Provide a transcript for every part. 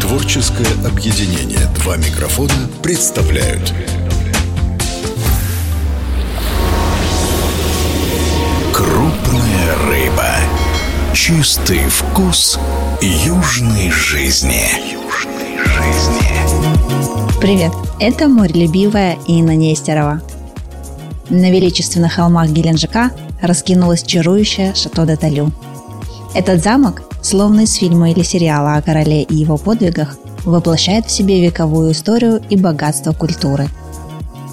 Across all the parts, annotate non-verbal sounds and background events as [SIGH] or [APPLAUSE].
Творческое объединение «Два микрофона» представляют Крупная рыба. Чистый вкус южной жизни. Южной жизни. Привет, это морелюбивая Инна Нестерова. На величественных холмах Геленджика раскинулось чарующее шато де Талю. Этот замок, словно из фильма или сериала о короле и его подвигах, воплощает в себе вековую историю и богатство культуры.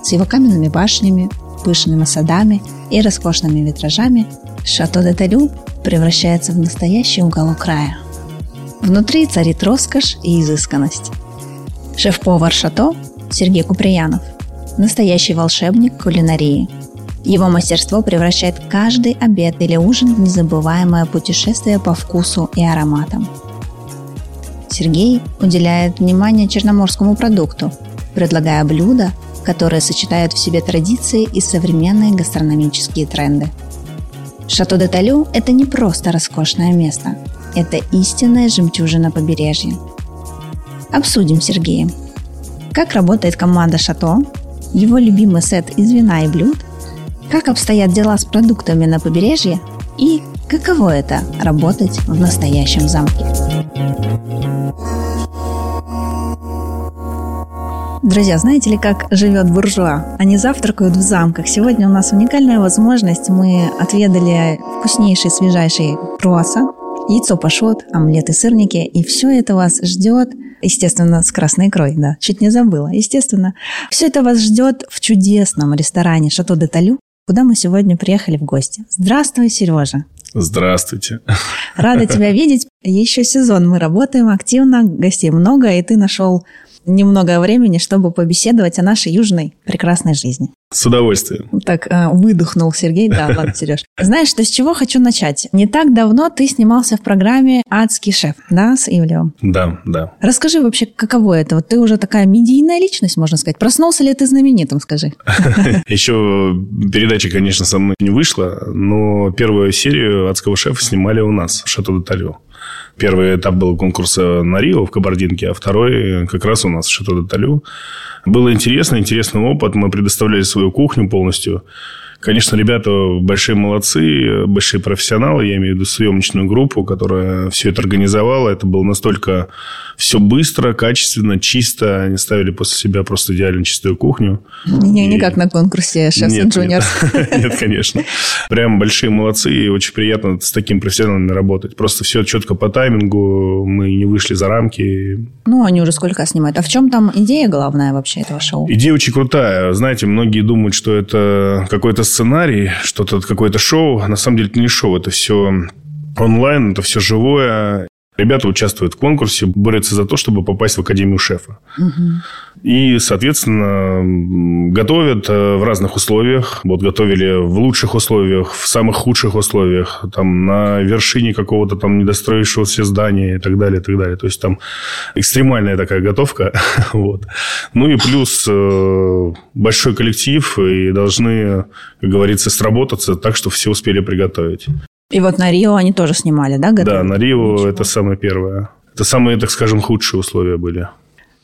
С его каменными башнями, пышными садами и роскошными витражами Шато де Талю превращается в настоящий уголок края. Внутри царит роскошь и изысканность. Шеф-повар Шато Сергей Куприянов – настоящий волшебник кулинарии. Его мастерство превращает каждый обед или ужин в незабываемое путешествие по вкусу и ароматам. Сергей уделяет внимание черноморскому продукту, предлагая блюда, которые сочетают в себе традиции и современные гастрономические тренды. Шато де Талю – это не просто роскошное место, это истинная жемчужина побережья. Обсудим с Сергеем. Как работает команда Шато, его любимый сет из вина и блюд, как обстоят дела с продуктами на побережье и каково это – работать в настоящем замке. Друзья, знаете ли, как живет буржуа? Они завтракают в замках. Сегодня у нас уникальная возможность. Мы отведали вкуснейший, свежайший круассан, яйцо пашот, омлет и сырники. И все это вас ждет Естественно, с красной икрой, да. Чуть не забыла. Естественно. Все это вас ждет в чудесном ресторане «Шато де Талю», куда мы сегодня приехали в гости. Здравствуй, Сережа. Здравствуйте. Рада [LAUGHS] тебя видеть. Еще сезон мы работаем активно, гостей много, и ты нашел немного времени, чтобы побеседовать о нашей южной прекрасной жизни. С удовольствием. Так э, выдохнул Сергей. Да, [LAUGHS] ладно, Сереж. Знаешь, что с чего хочу начать? Не так давно ты снимался в программе «Адский шеф», да, с Ивлевым? Да, да. Расскажи вообще, каково это? Вот ты уже такая медийная личность, можно сказать. Проснулся ли ты знаменитым, скажи? [LAUGHS] Еще передача, конечно, со мной не вышла, но первую серию «Адского шефа» снимали у нас в Шато де Талю. Первый этап был конкурса на Рио в Кабардинке, а второй как раз у нас в Шато де Талю. Было интересно, интересный опыт. Мы предоставляли свою кухню полностью. Конечно, ребята большие молодцы, большие профессионалы. Я имею в виду съемочную группу, которая все это организовала. Это было настолько все быстро, качественно, чисто. Они ставили после себя просто идеально чистую кухню. Не, и... не как на конкурсе сейчас нет, Juniors. Нет, [LAUGHS] нет, конечно. Прям большие молодцы. И очень приятно с такими профессионалами работать. Просто все четко по таймингу. Мы не вышли за рамки. Ну, они уже сколько снимают. А в чем там идея главная вообще этого шоу? Идея очень крутая. Знаете, многие думают, что это какой-то сценарий, что-то какое-то шоу. На самом деле это не шоу, это все онлайн, это все живое. Ребята участвуют в конкурсе, борются за то, чтобы попасть в Академию шефа. Угу. И, соответственно, готовят э, в разных условиях. Вот готовили в лучших условиях, в самых худших условиях, там на вершине какого-то там недостроившегося здания и так далее, и так далее. То есть там экстремальная такая готовка. [LAUGHS] вот. Ну и плюс э, большой коллектив и должны, как говорится, сработаться так, чтобы все успели приготовить. И вот на Рио они тоже снимали, да? Готовили? Да, на Рио Ничего. это самое первое. Это самые, так скажем, худшие условия были.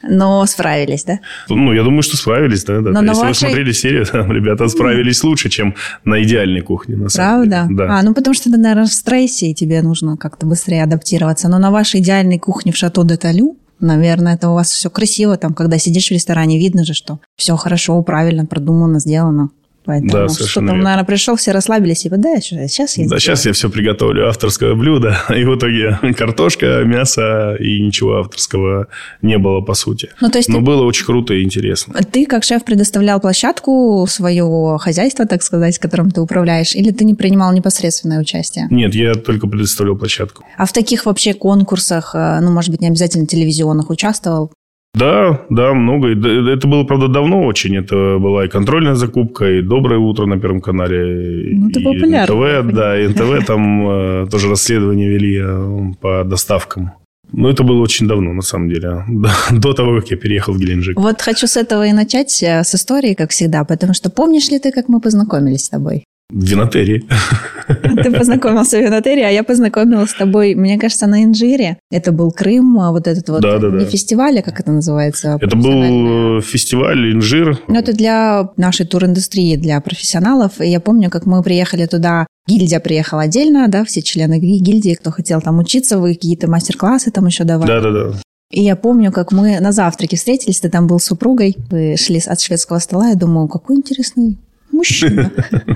Но справились, да? Ну, я думаю, что справились, да. да. Но Если вашей... вы смотрели серию, там ребята справились лучше, чем на идеальной кухне. На Правда? Да. А, ну потому что ты, наверное, в стрессе, и тебе нужно как-то быстрее адаптироваться. Но на вашей идеальной кухне в Шато де Талю, наверное, это у вас все красиво. Там, когда сидишь в ресторане, видно же, что все хорошо, правильно, продумано, сделано. Поэтому да, что там, наверное, пришел, все расслабились, типа, да, сейчас я Да, сделаю. сейчас я все приготовлю, авторское блюдо. [LAUGHS] И в итоге картошка, мясо и ничего авторского не было, по сути. Ну, то есть Но ты... было очень круто и интересно. Ты, как шеф, предоставлял площадку, свое хозяйство, так сказать, которым ты управляешь, или ты не принимал непосредственное участие? Нет, я только предоставлял площадку. А в таких вообще конкурсах, э, ну, может быть, не обязательно телевизионных, участвовал? Да, да, много. Это было, правда, давно очень. Это была и контрольная закупка, и «Доброе утро» на Первом канале. Ну, ты и НТВ, да, и НТВ там э, тоже расследование вели э, по доставкам. Но это было очень давно, на самом деле, [LAUGHS] до того, как я переехал в Геленджик. Вот хочу с этого и начать, э, с истории, как всегда, потому что помнишь ли ты, как мы познакомились с тобой? В винотерии. [LAUGHS] [LAUGHS] Ты познакомился в винотерии, а я познакомилась с тобой, мне кажется, на Инжире. Это был Крым, а вот этот вот... Да, да, не да. фестиваль, а как это называется? Это был фестиваль «Инжир». Ну, это для нашей туриндустрии, для профессионалов. И я помню, как мы приехали туда, гильдия приехала отдельно, да, все члены гильдии, кто хотел там учиться, вы какие-то мастер-классы там еще давали. Да-да-да. И я помню, как мы на завтраке встретились, ты там был с супругой, вы шли от шведского стола, я думаю, какой интересный мужчина.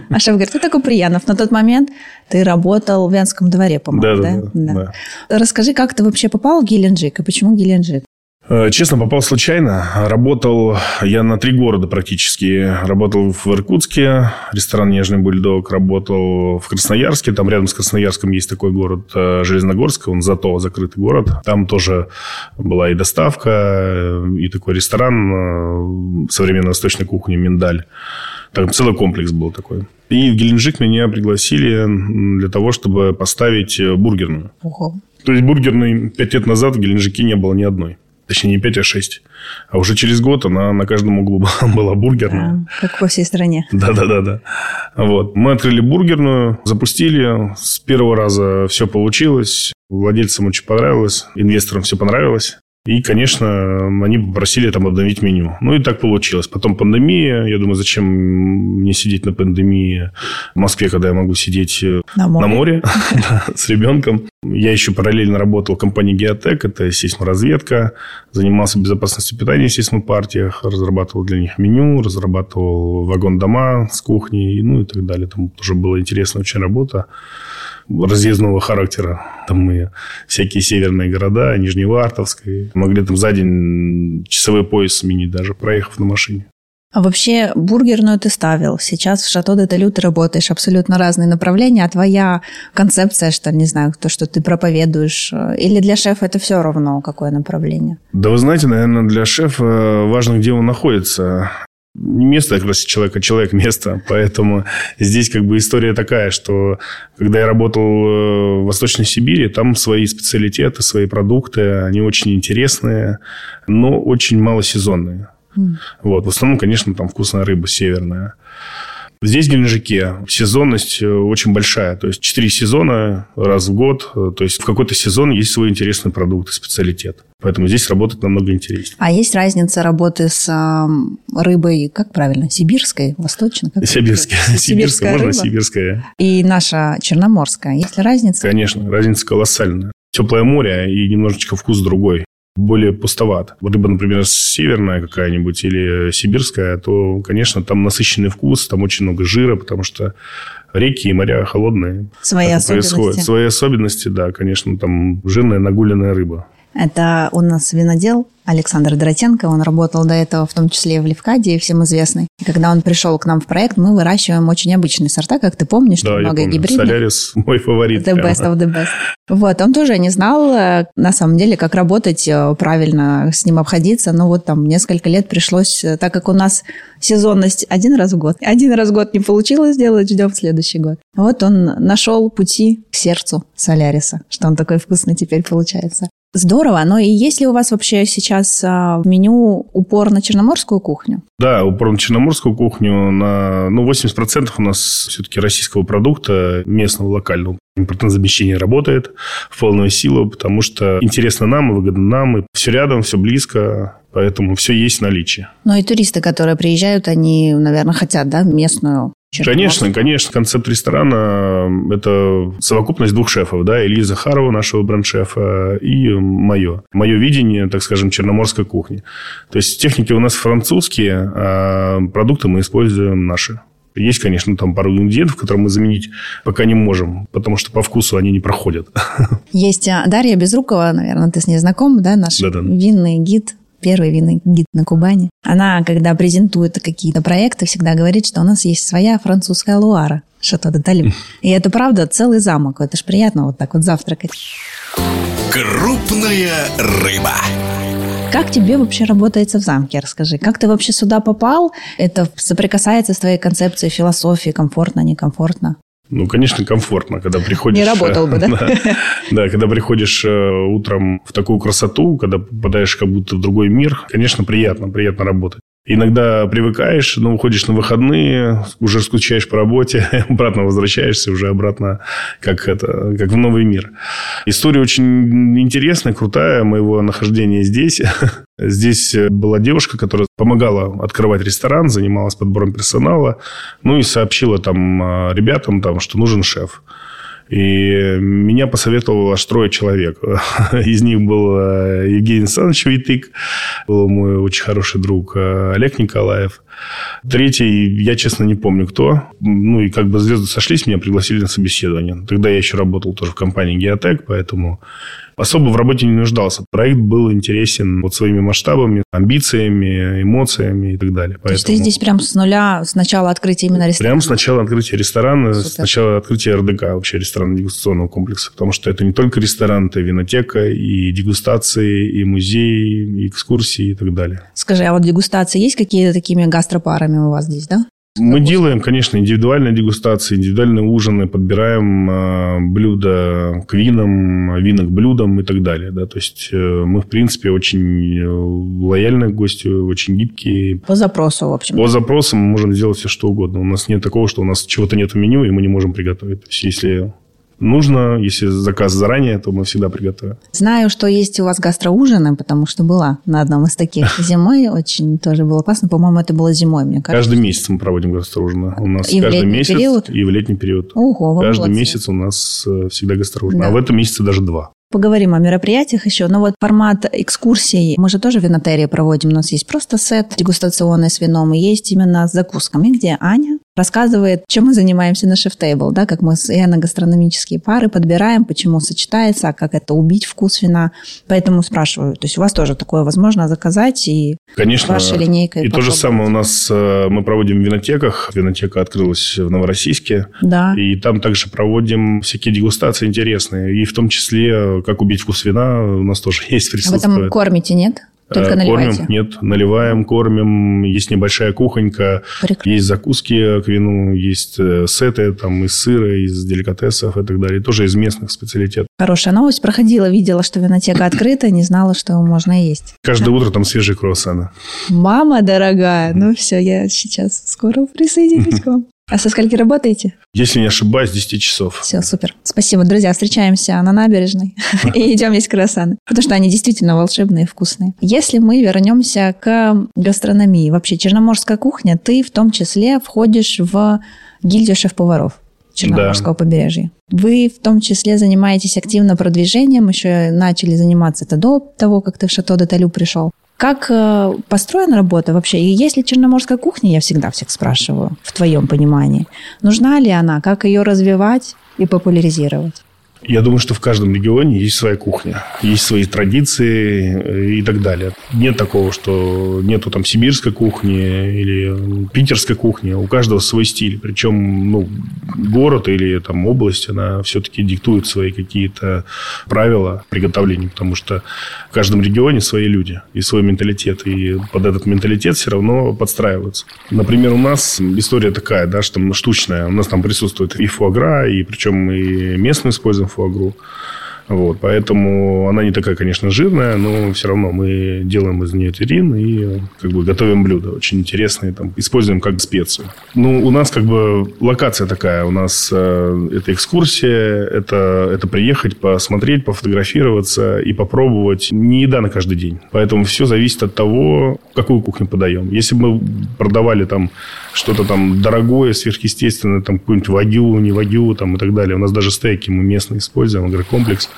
А шеф говорит, ты такой Приянов. На тот момент ты работал в Венском дворе, по-моему, да? Да-да-да. Расскажи, как ты вообще попал в Геленджик и почему Геленджик? Э, Честно, попал случайно. Работал я на три города практически. Работал в Иркутске, ресторан «Нежный бульдог». Работал в Красноярске. Там рядом с Красноярском есть такой город э, Железногорск. Он зато закрытый город. Там тоже была и доставка, э, и такой ресторан современной восточной кухни «Миндаль». Там целый комплекс был такой. И в Геленджик меня пригласили для того, чтобы поставить э, бургерную. Ого. То есть бургерной пять лет назад в Геленджике не было ни одной. Точнее, не 5, а 6. А уже через год она на каждом углу [LAUGHS] была бургерная. Да, как по всей стране. Да-да-да. Вот. Мы открыли бургерную, запустили. С первого раза все получилось. Владельцам очень понравилось. Инвесторам все понравилось. И, конечно, они попросили там обновить меню. Ну, и так получилось. Потом пандемия. Я думаю, зачем мне сидеть на пандемии в Москве, когда я могу сидеть э, На море. на море [LAUGHS] да, с ребенком. Я еще параллельно работал в компании «Геотек». Это сейсморазведка. Занимался безопасностью питания в сейсмопартиях. Разрабатывал для них меню. Разрабатывал вагон-дома с кухней. Ну, и так далее. Там тоже была интересная очень работа разъездного характера. Там мы всякие северные города, Нижневартовск. и Могли там за день часовой пояс сменить даже, проехав на машине. А вообще бургерную ты ставил. Сейчас в Шато де Талю ты работаешь абсолютно разные направления. А твоя концепция, что, не знаю, то, что ты проповедуешь, э, или для шефа это все равно, какое направление? Да вы знаете, наверное, для шефа важно, где он находится. Не место, а как раз человек, а [LAUGHS] человек место. Поэтому здесь как бы история такая, что когда я работал э, в Восточной Сибири, там свои специалитеты, свои продукты, они очень интересные, но очень малосезонные. Вот. В основном, конечно, там вкусная рыба северная. Здесь в Геленджике сезонность э, очень большая. То есть, четыре сезона раз в год. Э, То есть, в какой-то сезон есть свой интересный продукт и специалитет. Поэтому здесь работать намного интереснее. А есть разница работы с ам, рыбой, как правильно, сибирской, восточной? Как [LAUGHS] Сибирская. Сибирская. Можно рыба? сибирская? И наша черноморская. Есть ли разница? Конечно, разница колоссальная. Теплое море и немножечко вкус другой. Более пустоват. Рыба, например, северная какая-нибудь или сибирская, то, конечно, там насыщенный вкус, там очень много жира, потому что реки и моря холодные. Свои особенности. происходит. Свои особенности, да, конечно, там жирная нагуленная рыба. Это у нас винодел Александр Доротенко. Он работал до этого в том числе и в Левкаде, всем известный. И когда он пришел к нам в проект, мы выращиваем очень необычные сорта, как ты помнишь, Да, я много помню. гибридных. Солярис [LAUGHS] мой фаворит. The прямо. best of the best. Вот, он тоже не знал, э, на самом деле, как работать э, правильно, с ним обходиться. Но вот там несколько лет пришлось, э, так как у нас сезонность один раз в год. [LAUGHS] Один раз в год не получилось сделать, ждем в следующий год. Вот он нашел пути к сердцу Соляриса, что он такой вкусный теперь получается. Здорово, но и есть ли у вас вообще сейчас а, в меню упор на черноморскую кухню? Да, упор на черноморскую кухню. На, ну, 80% у нас все-таки российского продукта, местного, локального. Импортозамещение работает в полную силу, потому что интересно нам и выгодно нам. И все рядом, все близко, поэтому все есть в наличии. Ну и туристы, которые приезжают, они, наверное, хотят, да, местную Конечно, конечно. Концепт ресторана – это совокупность двух шефов. Да? Ильи Захарова, нашего бренд-шефа, и мое. Мое видение, так скажем, черноморской кухни. То есть, техники у нас французские, а продукты мы используем наши. Есть, конечно, там пару ингредиентов, которые мы заменить пока не можем, потому что по вкусу они не проходят. Есть а, Дарья Безрукова, наверное, ты с ней знаком, да, наш Да-да. винный гид, первый винный гид на Кубани. Она, когда презентует какие-то проекты, всегда говорит, что у нас есть своя французская луара. Шато де Талю. И это правда целый замок. Это ж приятно вот так вот завтракать. Крупная рыба. Как тебе вообще работается в замке? Расскажи. Как ты вообще сюда попал? Это соприкасается с твоей концепцией философии? Комфортно, некомфортно? Ну, конечно, комфортно, когда приходишь... Не работал бы, [LAUGHS] да? Да, когда приходишь э, утром в такую красоту, когда попадаешь как будто в другой мир, конечно, приятно, приятно работать. Иногда привыкаешь, но уходишь на выходные, уже скучаешь по работе, [LAUGHS] обратно возвращаешься уже обратно, как, это, как в новый мир. История очень интересная, крутая моего нахождения здесь. [LAUGHS] Здесь была девушка, которая помогала открывать ресторан, занималась подбором персонала, ну и сообщила там а, ребятам, там, что нужен шеф. И меня посоветовало аж трое человек. [LAUGHS] Из них был э, Евгений Александрович Витык, был мой очень хороший друг э, Олег Николаев. Третий, я честно не помню кто. Ну, и как бы звезды сошлись, меня пригласили на собеседование. Тогда я еще работал тоже в компании Geotech, поэтому особо в работе не нуждался. Проект был интересен вот своими масштабами, амбициями, эмоциями и так далее. Поэтому... То есть ты здесь прям с нуля, с начала открытия именно ресторана? Прям с начала открытия ресторана, Супер. с начала открытия РДК, вообще ресторанно-дегустационного комплекса. Потому что это не только ресторан, это винотека, и дегустации, и музей, и экскурсии и так далее. Скажи, а вот дегустации есть какие-то такими гастропарами у вас здесь, да? Мы делаем, конечно, индивидуальные дегустации, индивидуальные ужины, подбираем э, блюда к винам, вина к блюдам и так далее. Да? То есть э, мы, в принципе, очень э, лояльны к гостю, очень гибкие. По запросу, в общем. По запросам мы можем сделать все, что угодно. У нас нет такого, что у нас чего-то нет в меню, и мы не можем приготовить. То есть если нужно. Если заказ заранее, то мы всегда приготовим. Знаю, что есть у вас гастроужины, потому что была на одном из таких [LAUGHS] зимой. Очень тоже было классно. По-моему, это было зимой, мне кажется. Каждый месяц мы проводим гастроужины. У нас и каждый месяц период? и в летний период. Ого, Каждый молодцы. месяц у нас э, всегда гастроужин. Да. А в этом месяце даже два. Поговорим о мероприятиях еще. Но вот формат экскурсий мы же тоже в винотерии проводим. У нас есть просто сет дегустационный с вином, и есть именно с закусками, где Аня рассказывает, чем мы занимаемся на шеф-тейбл, да, как мы гастрономические пары подбираем, почему сочетается, а как это убить вкус вина. Поэтому спрашиваю, то есть у вас тоже такое возможно заказать и Конечно. вашей линейкой И то же самое у нас э, мы проводим в винотеках. Винотека открылась в Новороссийске. Да. И там также проводим всякие дегустации интересные. И в том числе, как убить вкус вина, у нас тоже [LAUGHS] есть присутствие. А вы там кормите, нет? Только э? Кормим, нет, наливаем, кормим. Есть небольшая кухонька, Прекрасно. есть закуски к вину, есть э, сеты там из сыра, из деликатесов и так далее. Тоже из местных специалитетов. Хорошая новость. Проходила, видела, что винотека открыта, не знала, что можно есть. Каждое да. утро там свежие круассаны. Мама дорогая, ну все, я сейчас скоро присоединюсь к вам. А со скольки работаете? Если не ошибаюсь, 10 часов. Все, супер. Спасибо, друзья. Встречаемся на набережной [LAUGHS] и идем есть круассаны. Потому что они действительно волшебные и вкусные. Если мы вернемся к гастрономии, вообще черноморская кухня, ты в том числе входишь в гильдию шеф-поваров. Черноморского да. побережья. Вы в том числе занимаетесь активно продвижением, еще начали заниматься это до того, как ты в Шато де Талю пришел. Как э, построена работа вообще? И есть ли черноморская кухня, я всегда всех спрашиваю, в твоем понимании. Нужна ли она? Как ее развивать и популяризировать? Я думаю, что в каждом регионе есть своя кухня, есть свои традиции э, и так далее. Нет такого, что нету там сибирской кухни или питерской кухни. У каждого свой стиль. Причем ну, город или там область, она все-таки диктует свои какие-то правила приготовления, потому что в каждом регионе свои люди и свой менталитет. И под этот менталитет все равно подстраиваются. Например, у нас история такая, да, что штучная. У нас там присутствует и фуагра, и причем мы местную используем фуагру. Вот, поэтому она не такая, конечно, жирная, но все равно мы делаем из нее терин и как бы готовим блюда очень интересные, там, используем как специю. Ну, у нас как бы локация такая, у нас э, это экскурсия, это, это приехать, посмотреть, пофотографироваться и попробовать. Не еда на каждый день. Поэтому все зависит от того, какую кухню подаем. Если бы мы продавали там что-то там дорогое, сверхъестественное, там какую-нибудь вагю, не вагю там, и так далее. У нас даже стейки мы местные используем, агрокомплекс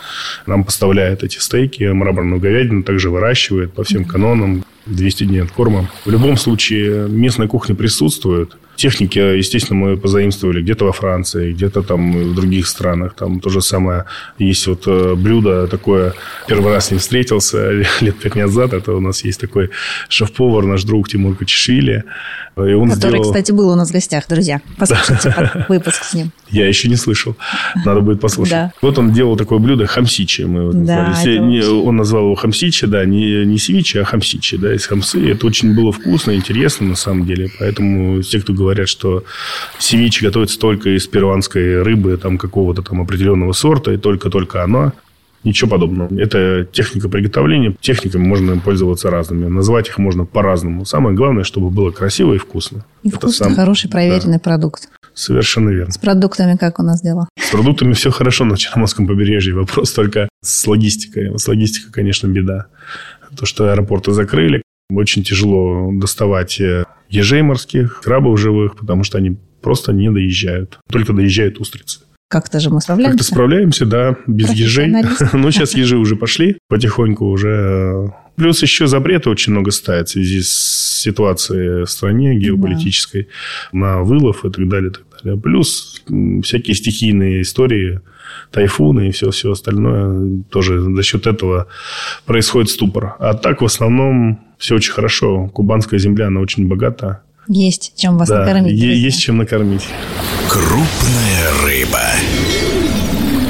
нам поставляет эти стейки, мраморную говядину также выращивает по всем канонам. 200 дней от корма. В любом случае, местная кухня присутствует. Техники, естественно, мы позаимствовали где-то во Франции, где-то там в других странах. Там то же самое. Есть вот э, блюдо такое, первый раз с ним встретился [LAUGHS] лет пять назад. Это у нас есть такой шеф-повар, наш друг Тимур Качешвили. И он Который, сделал... кстати, был у нас в гостях, друзья. Послушайте выпуск с ним. [LAUGHS] Я еще не слышал. Надо будет послушать. Да. Вот он делал такое блюдо хамсичи. Мы его да, назвали. Он назвал его хамсичи, да, не, не севичи, а хамсичи, да, из хамсы. Это очень было вкусно, интересно на самом деле. Поэтому те, кто говорят, что севичи готовится только из перуанской рыбы, там какого-то там определенного сорта, и только-только оно, Ничего подобного. Это техника приготовления. Техниками можно пользоваться разными. Назвать их можно по-разному. Самое главное, чтобы было красиво и вкусно. И Это вкусно, сам- хороший, проверенный продукт. Совершенно верно. С продуктами как у нас дела? С продуктами все хорошо на Черноморском побережье. Вопрос только с логистикой. С логистикой, конечно, беда. То, что аэропорты закрыли, очень тяжело доставать э, ежей морских, крабов живых, потому что они просто не доезжают. Только доезжают устрицы. Как-то же мы Как-то справляемся. справляемся, да, без ежей. [LAUGHS] Ну, сейчас ежи уже пошли потихоньку уже. э, Плюс еще запреты очень много ставят в связи с ситуацией в стране геополитической на вылов и так далее, и так далее. Плюс всякие стихийные истории, тайфуны и все, все остальное тоже за счет этого происходит ступор. А так в основном все очень хорошо. Кубанская земля, она очень богата. Есть чем вас Да, накормить. е- есть чем накормить. Крупная рыба.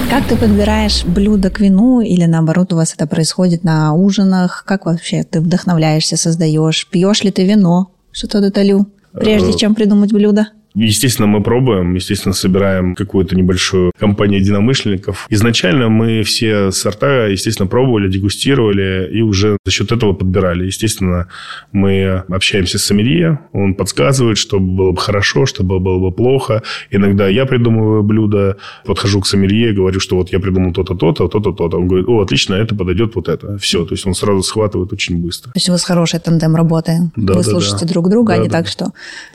Как ты подбираешь блюдо к вину или наоборот у вас это происходит на ужинах? Как вообще ты вдохновляешься, создаешь? Пьешь ли ты вино? Что-то деталю? Прежде Э, чем придумать блюдо? Естественно, мы пробуем, естественно, собираем какую-то небольшую компанию единомышленников. Изначально мы все сорта, естественно, пробовали, дегустировали и уже за счет этого подбирали. Естественно, мы общаемся с сомелье, он подсказывает, что было бы хорошо, что было бы плохо. Иногда я придумываю блюдо, подхожу к сомелье, говорю, что вот я придумал то-то, то-то, то-то, то-то. Он говорит, о, отлично, это подойдет вот это. Все, то есть он сразу схватывает очень быстро. То есть у вас хороший тандем работы. Да, Вы да, слушаете да. друг друга, а Да, не да, так, что,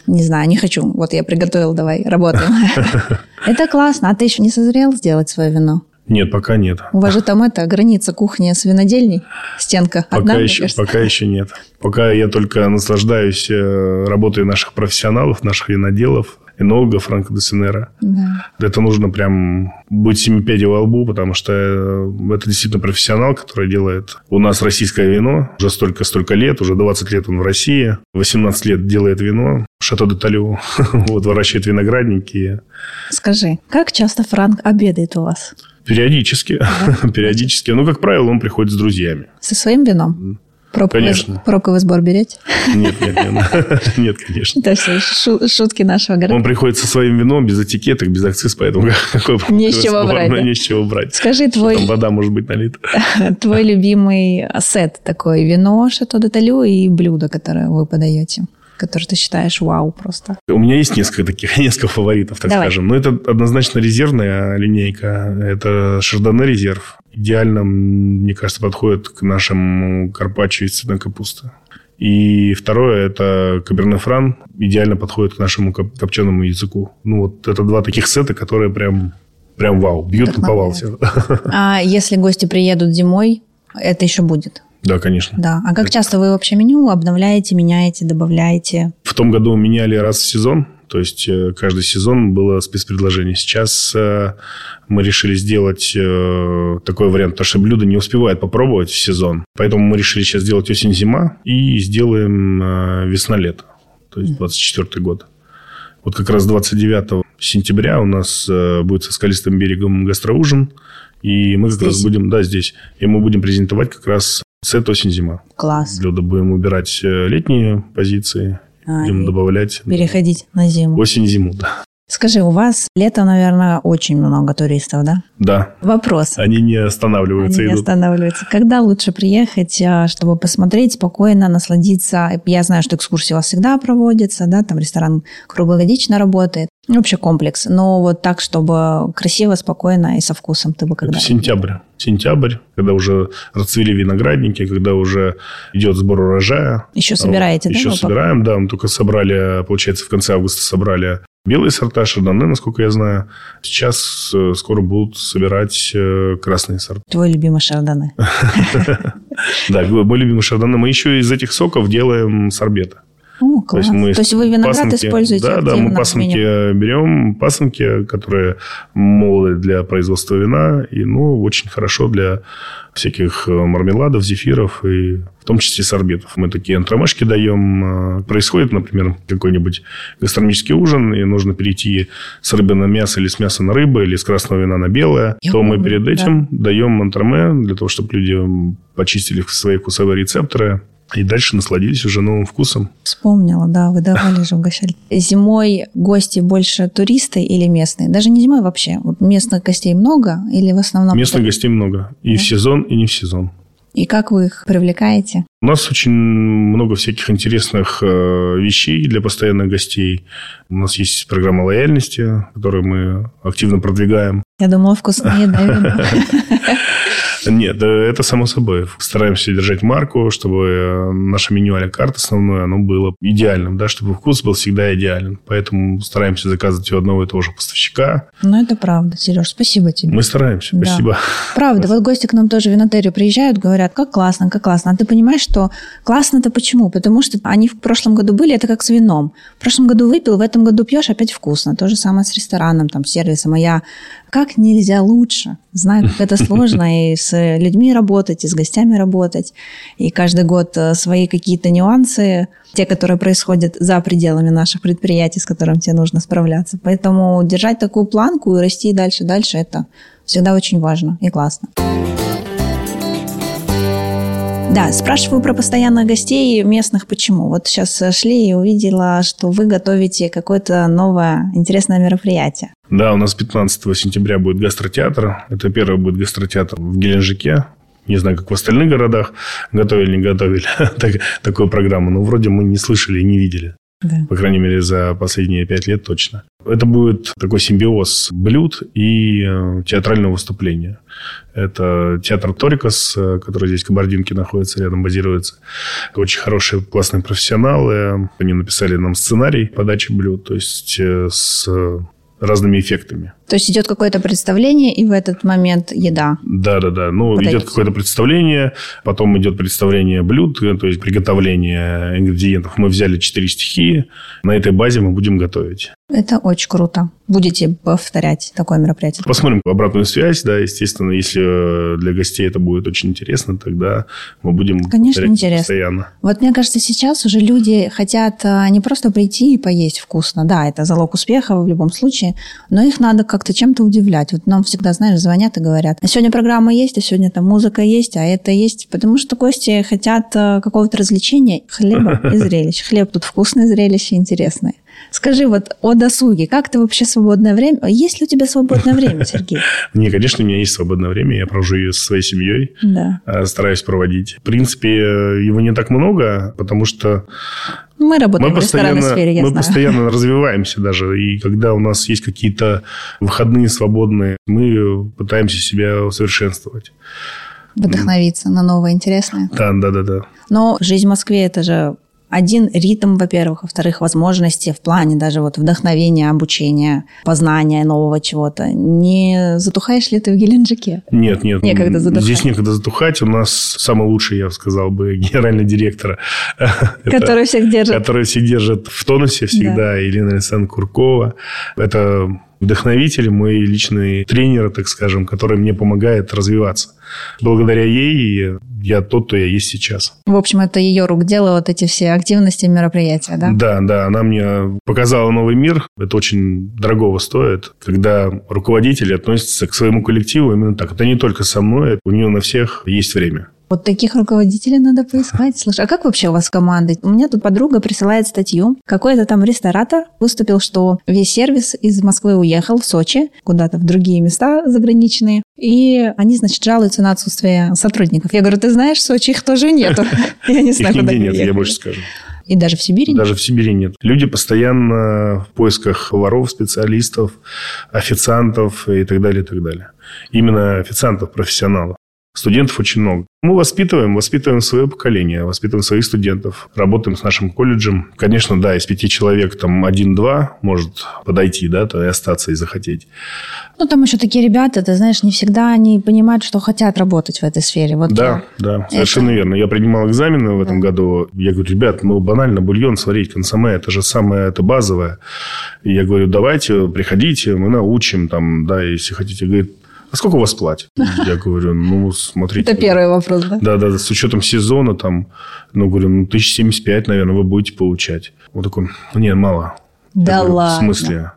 не знаю, не хочу. Вот я приготовил, давай, работаем. [LAUGHS] Это классно. А ты еще не созрел сделать свое вино? Нет, пока нет. У вас же там это, граница кухни с винодельней, стенка одна, Пока мне еще, пока еще нет. Пока я только наслаждаюсь э, работой наших профессионалов, наших виноделов, энологов Франко де Сенера. Да. Это нужно прям быть семипядей во лбу, потому что э, это действительно профессионал, который делает у нас российское вино. Уже столько-столько лет, уже 20 лет он в России. 18 лет делает вино. Шато де Талю. [LAUGHS] вот выращивает виноградники. Скажи, как часто Франк обедает у вас? Периодически. [LAUGHS] Периодически. Ну, как правило, он приходит с друзьями. Со своим вином? Пробковый, Конечно. Пробковый сбор берете? Нет, нет, нет. Нет, [LAUGHS] конечно. Это все шу- шутки нашего города. Он приходит со своим вином без этикеток, без акциз, поэтому [LAUGHS] какой Не с чего брать? Не с чего брать. Скажи, Там твой, вода может быть налита. твой любимый сет такой, вино, шато де талю и блюдо, которое вы подаете, которое ты считаешь вау просто. У меня есть несколько таких, [LAUGHS] несколько фаворитов, так Давай. скажем. Но это однозначно резервная линейка. Это Шардоне резерв. Идеально, мне кажется, подходит к нашему карпаччо из цветной капусты. И второе, это Каберне Фран. Идеально подходит к нашему коп- копченому языку. Ну, вот это два таких сета, которые прям, прям вау, бьют по повалсе. [LAUGHS] А если гости приедут зимой, это еще будет? Да, конечно. Да. А как часто вы вообще меню обновляете, меняете, добавляете? В том году меняли раз в сезон, то есть э, каждый сезон было спецпредложение. Сейчас э, мы решили сделать э, такой вариант, потому что блюдо не успевает попробовать в сезон. Поэтому мы решили сейчас сделать осень-зима и сделаем э, весна-лето, то есть 24 год. Вот как раз 29 сентября у нас э, будет со скалистым берегом гастроужин. И мы как Здесь? раз будем, да, здесь. И мы будем презентовать как раз сет осень-зима. Класс. Блюдо будем убирать э, летние позиции, А, будем добавлять переходить на зиму. осень-зиму. Да. Скажи, у вас летом, наверное, очень много туристов, да? да, Вопрос. они не останавливаются, Они не идут. останавливаются. Когда лучше приехать, а, чтобы посмотреть, спокойно насладиться? Я знаю, что экскурсии у вас всегда проводятся, да, там ресторан круглогодично работает. Ну, Вообще комплекс. Но вот так, чтобы красиво, спокойно и со вкусом ты бы когда... Это сентябрь. Сентябрь, когда уже расцвели виноградники, когда уже идет сбор урожая. Еще собираете, да? Еще собираем, да. Мы только собрали, получается, в конце августа собрали белые сорта шардоне, насколько я знаю. Сейчас э, скоро будут собирать э, красные сорта. Твой любимый шардоне. [LAUGHS] Да, мой любимый шардоне. Мы еще из этих соков делаем сорбеты. О, класс. То есть, вы виноград пасынки- используете Да, да, мы пасынки берем, пасынки, которые молоды для производства вина, и, ну, очень хорошо для всяких э, мармеладов, зефиров и в том числе сорбетов. Мы такие антромашки даем. Э, Происходит, например, какой-нибудь гастрономический ужин, и нужно перейти с рыбы на мясо или с мяса на рыбу, или с красного вина на белое, Я то мы перед да. этим даем антроме для того, чтобы люди почистили свои вкусовые рецепторы, И дальше насладились уже новым вкусом. Вспомнила, да, вы давали же угощали. Зимой гости больше туристы или местные? Даже не зимой вообще. Вот местных гостей много или в основном... Местных гостей много. И в сезон, и не в сезон. И как вы их привлекаете? У нас очень много всяких интересных э, вещей для постоянных гостей. У нас есть программа лояльности, которую мы активно продвигаем. Я думала, вкусная еда. [LAUGHS] Нет, это само собой. Стараемся держать марку, чтобы э, наше меню а карт основное, оно было идеальным, да, чтобы вкус был всегда идеален. Поэтому стараемся заказывать у одного и того же поставщика. Ну, это правда, Сереж, спасибо тебе. Мы стараемся, да. спасибо. Правда, вот гости к нам тоже в винотерию приезжают, говорят, как классно, как классно. А ты понимаешь, что классно-то почему? Потому что они в прошлом году были, это как с вином. В прошлом году выпил, в этом году пьешь, опять вкусно. То же самое с рестораном, там, сервисом. А я как нельзя лучше. Знаю, как это сложно [LAUGHS] и с людьми работать, и с гостями работать. И каждый год э, свои какие-то нюансы, те, которые происходят за пределами наших предприятий, с которыми тебе нужно справляться. Поэтому держать такую планку и расти дальше, дальше, это всегда очень важно и классно. Да, спрашиваю про постоянных гостей местных. Почему? Вот сейчас шли и увидела, что вы готовите какое-то новое интересное мероприятие. Да, у нас 15 сентября будет гастротеатр. Это первый будет гастротеатр в Геленджике. Не знаю, как в остальных городах готовили, не готовили [LAUGHS] так, такую программу. Но вроде мы не слышали и не видели. Да. По крайней мере, за последние пять лет точно. Это будет такой симбиоз блюд и э, театрального выступления. Это театр Торикас, э, который здесь в Кабардинке находится, рядом базируется. Очень хорошие, классные профессионалы. Они написали нам сценарий подачи блюд, то есть э, с разными эффектами. То есть идет какое-то представление, и в этот момент еда. Да, да, да. Ну, Подается. идет какое-то представление, потом идет представление блюд, то есть приготовление ингредиентов. Мы взяли четыре стихии, на этой базе мы будем готовить. Это очень круто. Будете повторять такое мероприятие? Посмотрим обратную связь, да, естественно, если для гостей это будет очень интересно, тогда мы будем Конечно, интересно. постоянно. Вот мне кажется, сейчас уже люди хотят а, не просто прийти и поесть вкусно, да, это залог успеха в любом случае, но их надо как как-то чем-то удивлять. Вот нам всегда, знаешь, звонят и говорят, а сегодня программа есть, а сегодня там музыка есть, а это есть. Потому что гости хотят э, какого-то развлечения, хлеба и зрелищ. Хлеб тут вкусное зрелище, интересное. Скажи вот о досуге. Как ты вообще свободное время? Есть ли у тебя свободное время, [LAUGHS] Сергей? Не, конечно, у меня есть свободное время. Я провожу ее со своей семьей. Да. Э, стараюсь проводить. В принципе, э, его не так много, потому что мы работаем мы в ресторанной сфере, я Мы знаю. постоянно развиваемся даже. И когда у нас есть какие-то выходные свободные, мы пытаемся себя усовершенствовать. Вдохновиться на новое интересное. Да, да, да, да. Но жизнь в Москве – это же один ритм, во-первых, во-вторых, возможности в плане даже вот вдохновения, обучения, познания нового чего-то. Не затухаешь ли ты в Геленджике? Нет, нет. Некогда затухать. Здесь некогда затухать. У нас самый лучший, я бы сказал бы, [LAUGHS] генеральный директор. [LAUGHS] Который всех держит. Который всех держит в тонусе всегда. Да. Елена Александровна Куркова. Это вдохновитель, мой личный тренер, так скажем, который мне помогает развиваться. Благодаря ей я тот, кто я есть сейчас. В общем, это ее рук дело, вот эти все активности, мероприятия, да? Да, да. Она мне показала новый мир. Это очень дорогого стоит, когда руководители относятся к своему коллективу именно так. Это не только со мной, у нее на всех есть время. Вот таких руководителей надо поискать. Слушай, а как вообще у вас команда? У меня тут подруга присылает статью. Какой-то там ресторатор выступил, что весь сервис из Москвы уехал в Сочи, куда-то в другие места заграничные. И они, значит, жалуются на отсутствие сотрудников. Я говорю, ты знаешь, в Сочи их тоже нету. [LAUGHS] Я не знаю, куда нет, я больше скажу. И даже в Сибири Даже в Сибири нет. Люди постоянно в поисках поваров, специалистов, официантов и так далее, и так далее. Именно официантов, профессионалов. Студентов очень много. Мы воспитываем, воспитываем свое поколение, воспитываем своих студентов, работаем с нашим колледжем. Конечно, да, из пяти человек там один-два может подойти, да, то и остаться и захотеть. Ну, там еще такие ребята, ты знаешь, не всегда они понимают, что хотят работать в этой сфере. Вот да, да, совершенно это... верно. Я принимал экзамены в этом да. году. Я говорю, ребят, ну, банально бульон сварить, консоме, это же самое, это базовое. И я говорю, давайте, приходите, мы научим, там, да, если хотите. Говорит, а сколько у вас платят? [LAUGHS] Я говорю, ну, смотрите. Это первый вопрос, да? Да, да, с учетом сезона там, ну, говорю, ну, 1075, наверное, вы будете получать. Он такой, ну, нет, мало. Да говорю, ладно? В смысле?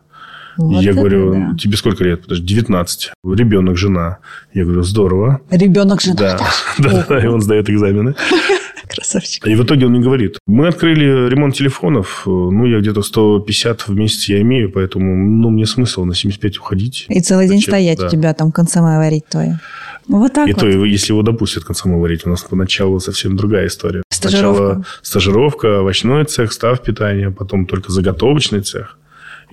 Вот я говорю, да. тебе сколько лет? Подожди, 19. Ребенок, жена. Я говорю, здорово. Ребенок, жена. Да, [LAUGHS] да, да, и он сдает экзамены. [LAUGHS] Красавчик. И в итоге он мне говорит, мы открыли ремонт телефонов, э, ну, я где-то 150 в месяц я имею, поэтому, ну, мне смысл на 75 уходить. И целый день Зачем? стоять Да. у тебя там консоме варить твое. Вот так И вот. то, если его допустят консоме варить, у нас поначалу совсем другая история. Стажировка. Сначала стажировка, овощной цех, став питания, потом только заготовочный цех.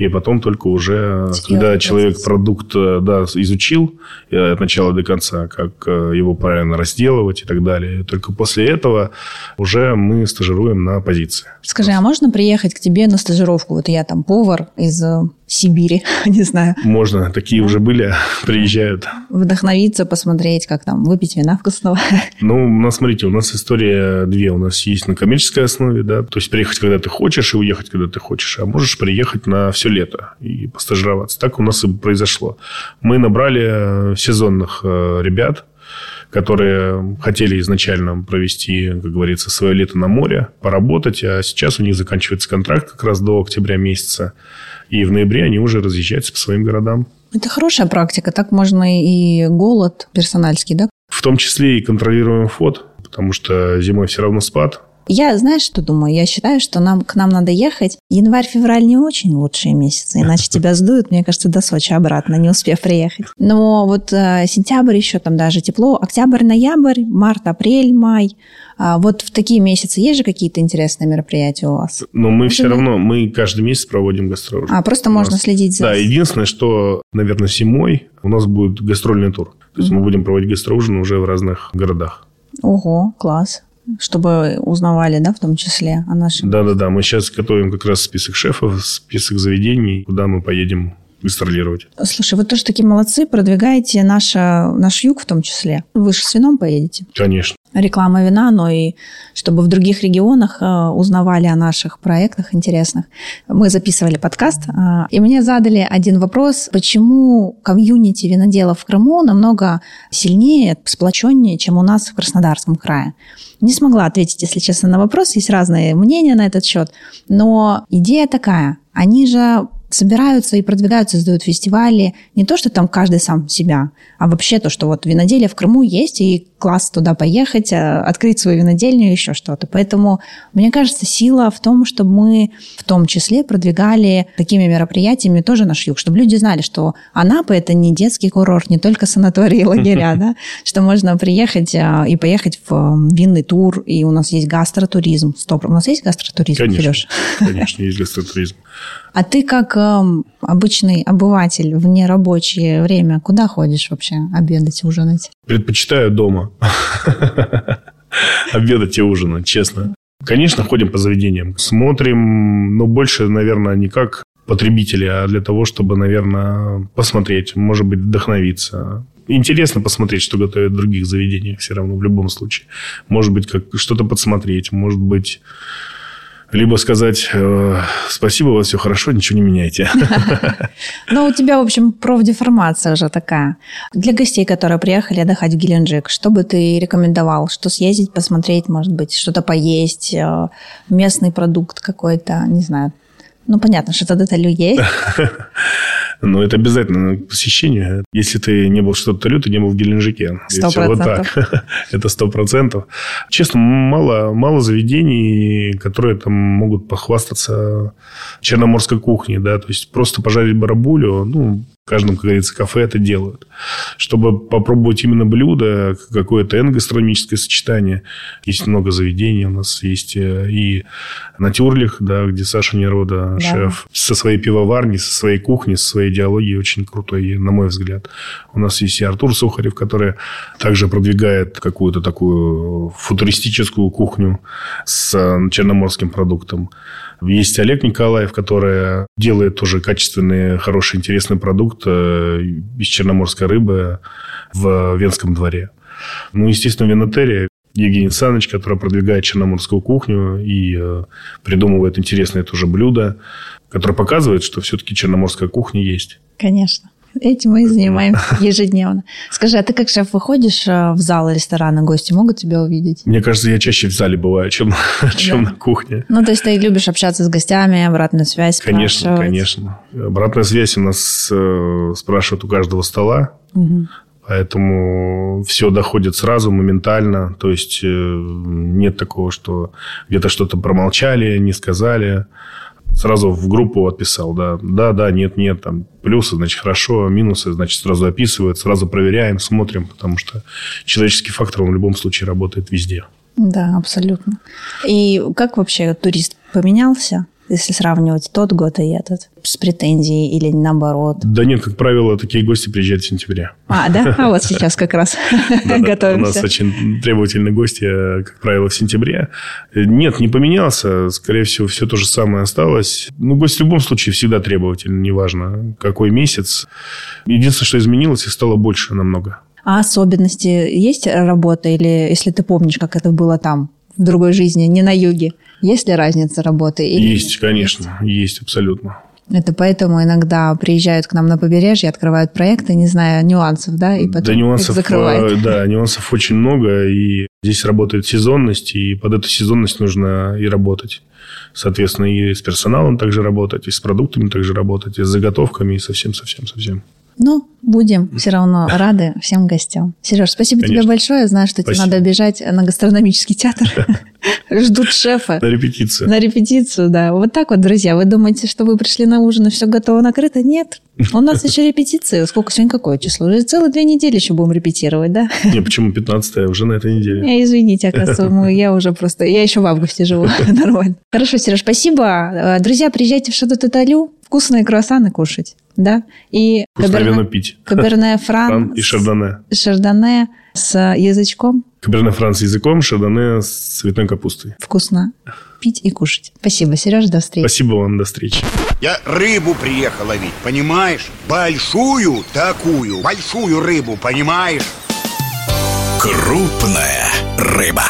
И потом только уже, Серьезный когда человек процесс. продукт э, да, изучил э, от начала до конца, как э, его правильно разделывать и так далее, только после этого уже мы стажируем на позиции. Скажи, а можно приехать к тебе на стажировку? Вот я там повар из Сибири, [LAUGHS] не знаю, Можно, такие уже были, [LAUGHS] приезжают. вдохновиться, посмотреть, как там выпить вина вкусного. [LAUGHS] Ну, у нас, смотрите, у нас история две. У нас есть на коммерческой основе, да, то есть приехать, когда ты хочешь, и уехать, когда ты хочешь. А можешь приехать на все лето и постажироваться. Так у нас и произошло. Мы набрали э, сезонных э, ребят, которые хотели изначально провести, как говорится, свое лето на море, поработать, а сейчас у них заканчивается контракт как раз до октября месяца, и в ноябре они уже разъезжаются по своим городам. Это хорошая практика. Так можно и голод персональский, да? В том числе и контролируем фот, потому что зимой все равно спад, Я, знаешь, что думаю? Я считаю, что нам, к нам надо ехать. Январь-февраль не очень лучшие месяцы, иначе [LAUGHS] тебя сдуют, мне кажется, до Сочи обратно, не успев приехать. Но вот э, сентябрь еще там даже тепло, октябрь, ноябрь, март, апрель, май. А вот в такие месяцы есть же какие-то интересные мероприятия у вас? Но мы все Например? равно, мы каждый месяц проводим гастроли. А, просто У можно нас- следить за... Да, единственное, что, наверное, зимой у нас будет гастрольный тур. То есть мы будем проводить гастроужины уже в разных городах. Ого, класс. Чтобы узнавали, да, в том числе о нашем... Да-да-да, мы сейчас готовим как раз список шефов, список заведений, куда мы поедем гастролировать. Слушай, вы тоже такие молодцы, продвигаете наше, наш юг в том числе. Вы же с вином поедете. Конечно. реклама вина, но и чтобы в других регионах э, узнавали о наших проектах интересных. Мы записывали подкаст, э, и мне задали один вопрос, почему комьюнити виноделов в Крыму намного сильнее, сплоченнее, чем у нас в Краснодарском крае. Не смогла ответить, если честно, на вопрос. Есть разные мнения на этот счет. Но идея такая. Они же собираются и продвигаются, создают фестивали. Не то, что там каждый сам себя, а вообще то, что вот виноделие в Крыму есть, и класс туда поехать, э, открыть свою винодельню, еще что-то. Поэтому, мне кажется, сила в том, чтобы мы в том числе продвигали такими мероприятиями тоже наш юг, чтобы люди знали, что Анапа – это не детский курорт, не только санатории и лагеря, [LAUGHS] да, что можно приехать э, и поехать в винный тур, и у нас есть гастротуризм. Стоп, у нас есть гастротуризм, Конечно. Сереж? Конечно, есть гастротуризм. А ты как эм, обычный обыватель в нерабочее время куда ходишь вообще обедать, ужинать? Предпочитаю дома. [LAUGHS] Обедать и ужинать, честно. Конечно, ходим по заведениям. Смотрим, но больше, наверное, не как потребители, а для того, чтобы, наверное, посмотреть, может быть, вдохновиться. Интересно посмотреть, что готовят в других заведениях все равно, в любом случае. Может быть, как что-то подсмотреть, может быть, либо сказать э, спасибо, у вас все хорошо, ничего не меняйте. [LAUGHS] Ну, у тебя, в общем, профдеформация уже такая. Для гостей, которые приехали отдыхать в Геленджик, что бы ты рекомендовал? Что съездить, посмотреть, может быть, что-то поесть, э, местный продукт какой-то, не знаю. Ну, понятно, что тогда талю есть. [LAUGHS] Но это обязательно посещение. Если ты не был в что-то ты не был в Геленджике. Сто Вот так. [LAUGHS] Это сто процентов. Честно, мало, мало заведений, которые там могут похвастаться черноморской кухней. Да? То есть, просто пожарить барабулю, ну, в каждом, как говорится, кафе это делают. Чтобы попробовать именно блюдо, какое-то энгастрономическое сочетание. Есть много заведений у нас. Есть э, и на Тюрлих, да, где Саша Нерода, Да. шеф, со своей пивоварней, со своей кухней, со своей идеологией очень крутой, на мой взгляд. У нас есть и Артур Сухарев, который также продвигает какую-то такую футуристическую кухню с э, черноморским продуктом. Есть Олег Николаев, который делает тоже качественный, хороший, интересный продукт э, из черноморской рыбы в Венском дворе. Ну, естественно, винотерия. Евгений Саныч, который продвигает черноморскую кухню и э, придумывает интересные тоже блюда, которые показывают, что все-таки черноморская кухня есть. Конечно. Этим мы и занимаемся [LAUGHS] ежедневно. Скажи, а ты как шеф выходишь э, в зал ресторана, гости могут тебя увидеть? Мне кажется, я чаще в зале бываю, чем, [LAUGHS] чем на кухне. Ну, то есть ты любишь общаться с гостями, обратную связь Конечно, конечно. Обратная связь у нас э, спрашивают у каждого стола. Мгм. Поэтому все доходит сразу, моментально. То есть, э, нет такого, что где-то что-то промолчали, не сказали. Сразу в группу отписал, да, да, да, нет, нет, там плюсы, значит, хорошо, минусы, значит, сразу описывают, сразу проверяем, смотрим, потому что человеческий фактор, он в любом случае работает везде. Да, абсолютно. И как вообще турист поменялся? Если сравнивать тот год и этот, с претензией или наоборот? Да нет, как правило, такие гости приезжают в сентябре. А, да? [LAUGHS] А вот сейчас как раз готовимся. У нас очень требовательные гости, э, как правило, в сентябре. Нет, не поменялся. Скорее всего, все то же самое осталось. Ну, гость в любом случае всегда требовательный, неважно, какой месяц. Единственное, что изменилось, их стало больше намного. А особенности есть работа? Или если ты помнишь, как это было там, в другой жизни, не на юге? Есть ли разница работы? Или есть, конечно, есть, абсолютно. Это поэтому иногда приезжают к нам на побережье, открывают проекты, не зная нюансов, да, и потом да, нюансов, их закрывают. Э, да, нюансов очень много, и здесь работает сезонность, и под эту сезонность нужно и работать. Соответственно, и с персоналом также работать, и с продуктами также работать, и с заготовками, и совсем-совсем-совсем. Ну, будем все равно рады всем гостям. Сереж, спасибо Конечно. тебе большое. Знаю, что спасибо. тебе надо бежать на гастрономический театр. Ждут шефа. На репетицию. На репетицию, да. Вот так вот, друзья. Вы думаете, что вы пришли на ужин и все готово накрыто? Нет. У нас [LAUGHS] еще репетиция. Сколько сегодня какое число? Уже целые две недели еще будем репетировать, да? Не, почему 15 уже на этой неделе? Я, извините, оказывается, я уже просто... Я еще в августе живу. [LAUGHS] [LAUGHS] Нормально. Хорошо, Сереж, спасибо. Друзья, приезжайте в Шато Таталю. Вкусные круассаны кушать да, и каберне, вино пить. [LAUGHS] Каберне Фран и шардоне. Шардоне с язычком. Каберне Фран с языком, шардоне с цветной капустой. Вкусно. Пить и кушать. Спасибо, Сереж, до встречи. Спасибо вам, до встречи. Я рыбу приехал ловить, понимаешь? Большую такую, большую рыбу, понимаешь? Крупная рыба.